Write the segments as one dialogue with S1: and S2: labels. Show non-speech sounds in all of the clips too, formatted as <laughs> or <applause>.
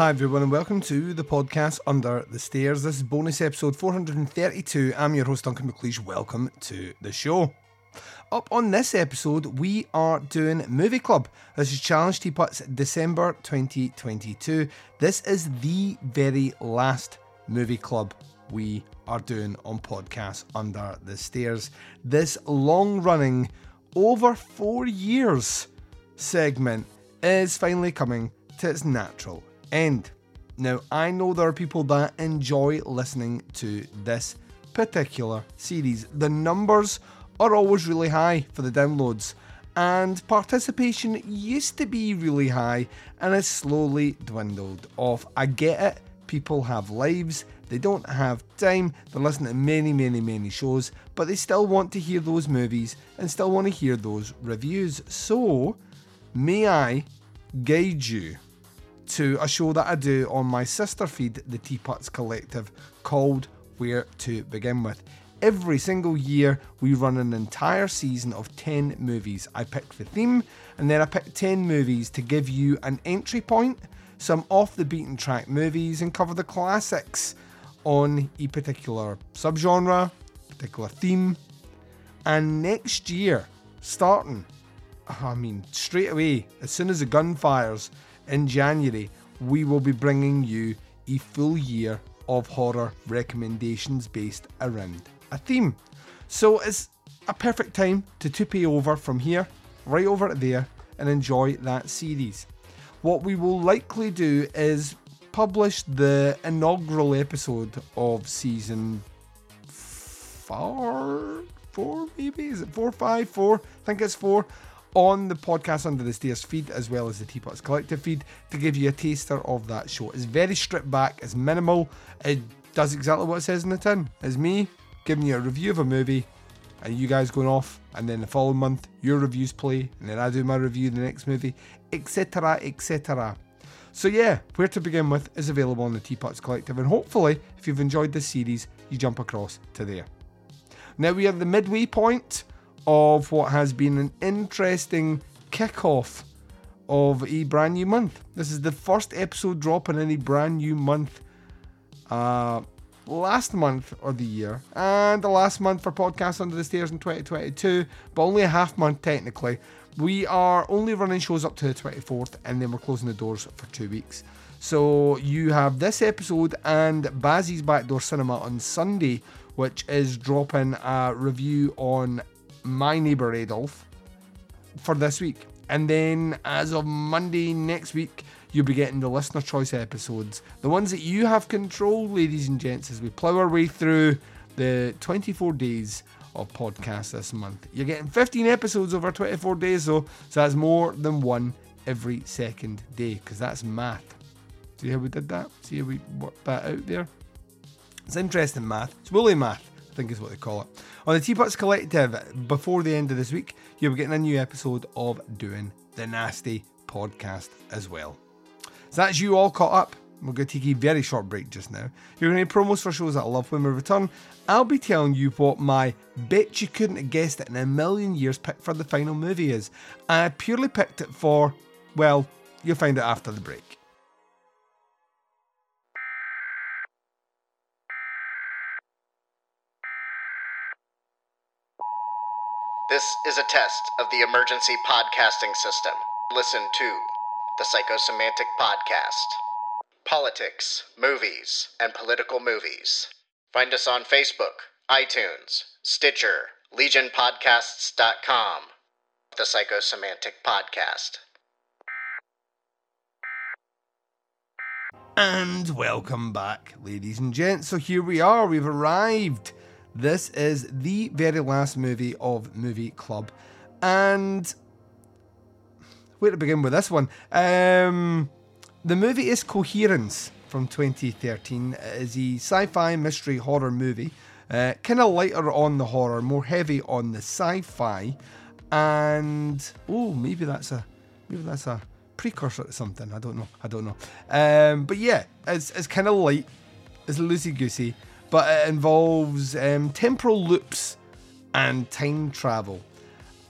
S1: Hi, everyone, and welcome to the podcast Under the Stairs. This is bonus episode 432. I'm your host, Duncan McLeish. Welcome to the show. Up on this episode, we are doing Movie Club. This is Challenge Teapots December 2022. This is the very last Movie Club we are doing on podcast Under the Stairs. This long running, over four years segment is finally coming to its natural end. Now, I know there are people that enjoy listening to this particular series. The numbers are always really high for the downloads, and participation used to be really high and has slowly dwindled off. I get it, people have lives, they don't have time, they listen to many, many, many shows, but they still want to hear those movies and still want to hear those reviews. So, may I guide you to a show that I do on my sister feed, the Teapots Collective, called Where to Begin With. Every single year, we run an entire season of 10 movies. I pick the theme, and then I pick 10 movies to give you an entry point, some off the beaten track movies, and cover the classics on a particular subgenre, particular theme. And next year, starting, I mean, straight away, as soon as the gun fires, in January, we will be bringing you a full year of horror recommendations based around a theme. So it's a perfect time to toupee over from here, right over there, and enjoy that series. What we will likely do is publish the inaugural episode of season four, four maybe? Is it four, five, four? I think it's four on the podcast Under the Stairs feed as well as the Teapots Collective feed to give you a taster of that show. It's very stripped back, it's minimal, it does exactly what it says in the tin. It's me giving you a review of a movie and you guys going off, and then the following month your reviews play, and then I do my review of the next movie, etc. etc. So yeah, Where to Begin With is available on the Teapots Collective, and hopefully, if you've enjoyed this series, you jump across to there. Now we are the midway point of what has been an interesting kickoff of a brand new month. This is the first episode drop in any brand new month. Uh, last month of the year, and the last month for Podcast Under the Stairs in 2022, but only a half month technically. We are only running shows up to the 24th, and then we're closing the doors for two weeks. So you have this episode and Bazzy's Backdoor Cinema on Sunday, which is dropping a review on my neighbor Adolf for this week. And then as of Monday next week, you'll be getting the listener choice episodes. The ones that you have control, ladies and gents, as we plough our way through the 24 days of podcasts this month. You're getting 15 episodes over 24 days, though, so that's more than one every second day, because that's math. See how we did that? See how we worked that out there? It's interesting math. It's woolly math. Think is what they call it. On the Teapots Collective, before the end of this week, you'll be getting a new episode of Doing the Nasty podcast as well. So that's you all caught up. We're going to take a very short break just now. You're going to promos for shows that I love when we return. I'll be telling you what my bet you couldn't have guessed it in a million years pick for the final movie is. I purely picked it for, well, you'll find it after the break.
S2: This is a test of the emergency podcasting system. Listen to the Psychosemantic Podcast. Politics, movies, and political movies. Find us on Facebook, iTunes, Stitcher, LegionPodcasts.com. The Psychosemantic Podcast.
S1: And welcome back, ladies and gents. So here we are, we've arrived. This is the very last movie of Movie Club. And where to begin with this one? Um, the movie is Coherence from 2013. It is a sci fi mystery horror movie. Uh, kind of lighter on the horror, more heavy on the sci fi. And oh, maybe that's a maybe that's a precursor to something. I don't know. I don't know. Um, but yeah, it's, it's kind of light. It's loosey goosey, but it involves um, temporal loops and time travel.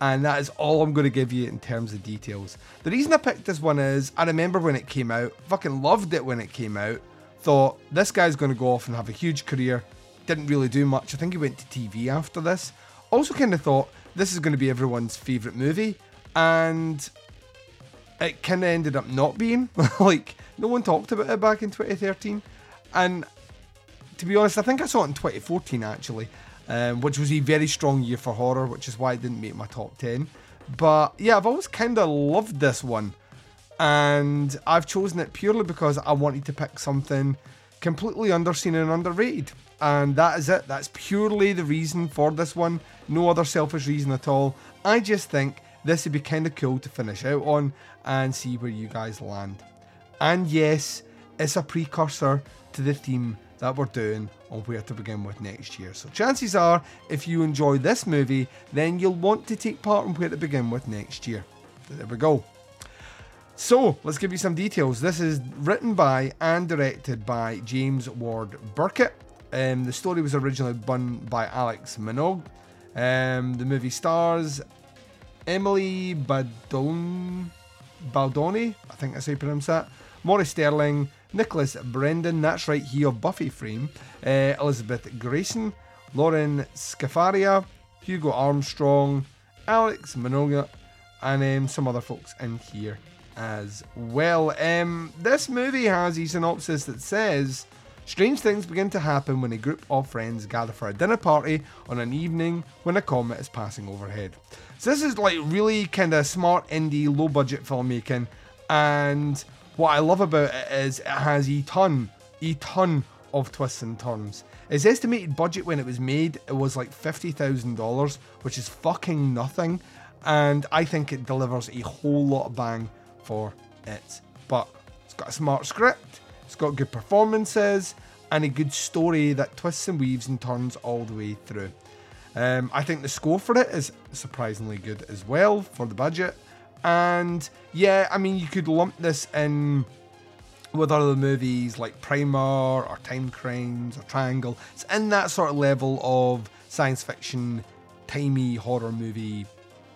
S1: And that is all I'm going to give you in terms of details. The reason I picked this one is I remember when it came out, fucking loved it when it came out. Thought this guy's going to go off and have a huge career. Didn't really do much. I think he went to TV after this. Also, kind of thought this is going to be everyone's favourite movie. And it kind of ended up not being. <laughs> like, no one talked about it back in 2013. And to be honest, I think I saw it in 2014 actually, um, which was a very strong year for horror, which is why it didn't make my top 10. But yeah, I've always kind of loved this one. And I've chosen it purely because I wanted to pick something completely underseen and underrated. And that is it. That's purely the reason for this one. No other selfish reason at all. I just think this would be kind of cool to finish out on and see where you guys land. And yes, it's a precursor to the theme that we're doing on where to begin with next year. So chances are, if you enjoy this movie, then you'll want to take part in where to begin with next year. There we go. So let's give you some details. This is written by and directed by James Ward Byrkit. Um, the story was originally done by Alex Manugian. Um, the movie stars Emily Badon, Baldoni, I think that's how you pronounce that, Maury Sterling, Nicholas Brendon, that's right, he of Buffy fame, uh, Elizabeth Gracen, Lauren Scafaria, Hugo Armstrong, Alex Manugian, and um, some other folks in here as well. Um, this movie has a synopsis that says Strange things begin to happen when a group of friends gather for a dinner party on an evening when a comet is passing overhead. So this is like really kind of smart indie, low budget filmmaking, and what I love about it is it has a ton, a ton of twists and turns. Its estimated budget when it was made it was like fifty thousand dollars, which is fucking nothing, and I think it delivers a whole lot of bang for its buck. It's got a smart script it's got good performances and a good story that twists and weaves and turns all the way through. Um, I think the score for it is surprisingly good as well for the budget. And yeah, I mean, you could lump this in with other movies like Primer or Timecrimes or Triangle. It's in that sort of level of science fiction, timey horror movie,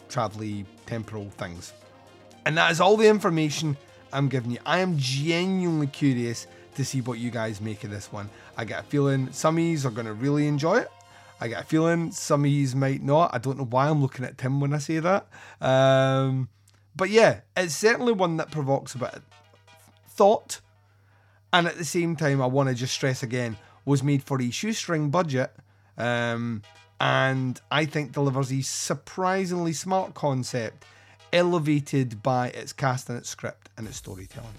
S1: travelly, temporal things. And that is all the information I'm giving you. I am genuinely curious to see what you guys make of this one. I get a feeling some of you are going to really enjoy it. I get a feeling some of you might not. I don't know why I'm looking at Tim when I say that. Um, but yeah, it's certainly one that provokes a bit of thought. And at the same time, I want to just stress again, was made for a shoestring budget. Um, and I think delivers a surprisingly smart concept elevated by its cast and its script and its storytelling.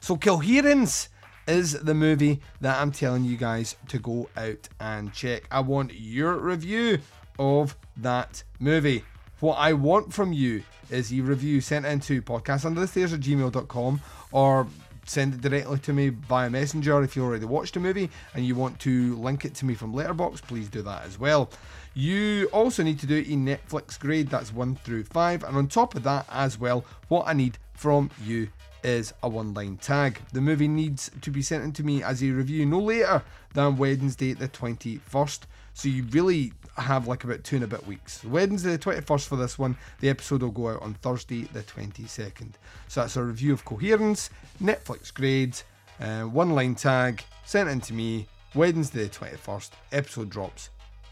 S1: So, Coherence is the movie that I'm telling you guys to go out and check. I want your review of that movie. What I want from you is a review sent into podcastunderthestairs at gmail.com or send it directly to me via messenger if you already watched the movie and you want to link it to me from Letterboxd please do that as well you also need to do a Netflix grade, that's 1 through 5. And on top of that, as well, what I need from you is a one line tag. The movie needs to be sent in to me as a review no later than Wednesday, the 21st. So you really have like about two and a bit weeks. Wednesday, the 21st for this one. The episode will go out on Thursday, the 22nd. So that's a review of Coherence, Netflix grades, uh, one line tag, sent in to me. Wednesday, the 21st. Episode drops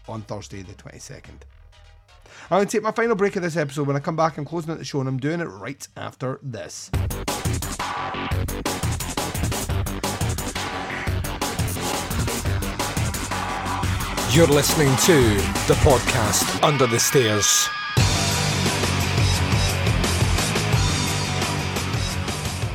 S1: on Thursday, the 22nd. I'm going to take my final break of this episode. When I come back, I'm closing out the show and I'm doing it right after this.
S3: You're listening to the podcast Under the Stairs.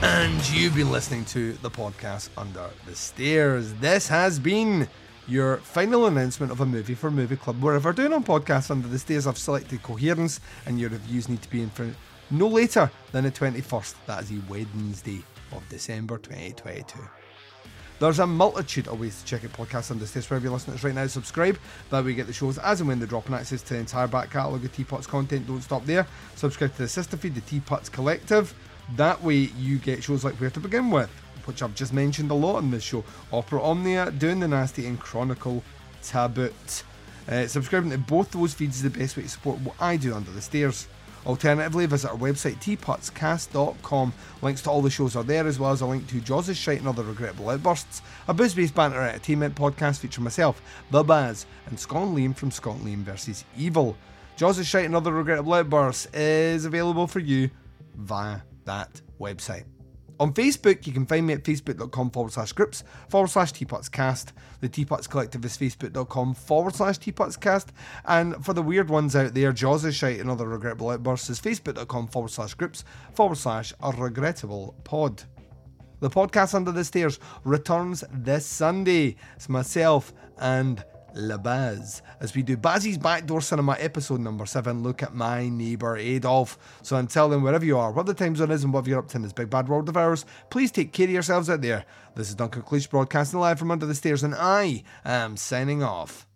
S1: And you've been listening to the podcast Under the Stairs. This has been your final announcement of a movie for Movie Club. Wherever doing on podcasts Under the Stairs, I've selected coherence, and your reviews need to be in for no later than the 21st. That is a Wednesday of December 2022. There's a multitude of ways to check out podcasts on the Stairs wherever you're listening to us right now. Subscribe, that way you get the shows as and when they drop and access to the entire back catalogue of Teapot's content. Don't stop there. Subscribe to the sister feed, the Teapots Collective. That way you get shows like Where to Begin With, which I've just mentioned a lot on this show, Opera Omnia, Doing the Nasty, and Chronicle Tabut. Uh, subscribing to both those feeds is the best way to support what I do under the stairs. Alternatively, visit our website teapotscast.com. Links to all the shows are there, as well as a link to Jaws' Shite and Other Regrettable Outbursts, a booze based banter entertainment podcast featuring myself, The Baz, and Scott Liam from Scott Liam vs. Evil. Jaws' Shite and Other Regrettable Outbursts is available for you via that website. On Facebook, you can find me at facebook.com forward slash groups forward slash teapotscast. The Teapots Collective is facebook.com forward slash teapotscast. And for the weird ones out there, Jaws is shite and other regrettable outbursts is facebook.com forward slash groups forward slash a regrettable pod. The podcast Under the Stairs returns this Sunday. It's myself and LeBaz as we do Bazzy's Backdoor Cinema episode number 7 Look at My Neighbour Adolf. So until then, wherever you are, what the time zone is and what you're up to in this big bad world of ours, please take care of yourselves out there. This is Duncan Cleach broadcasting live from under the stairs and I am signing off.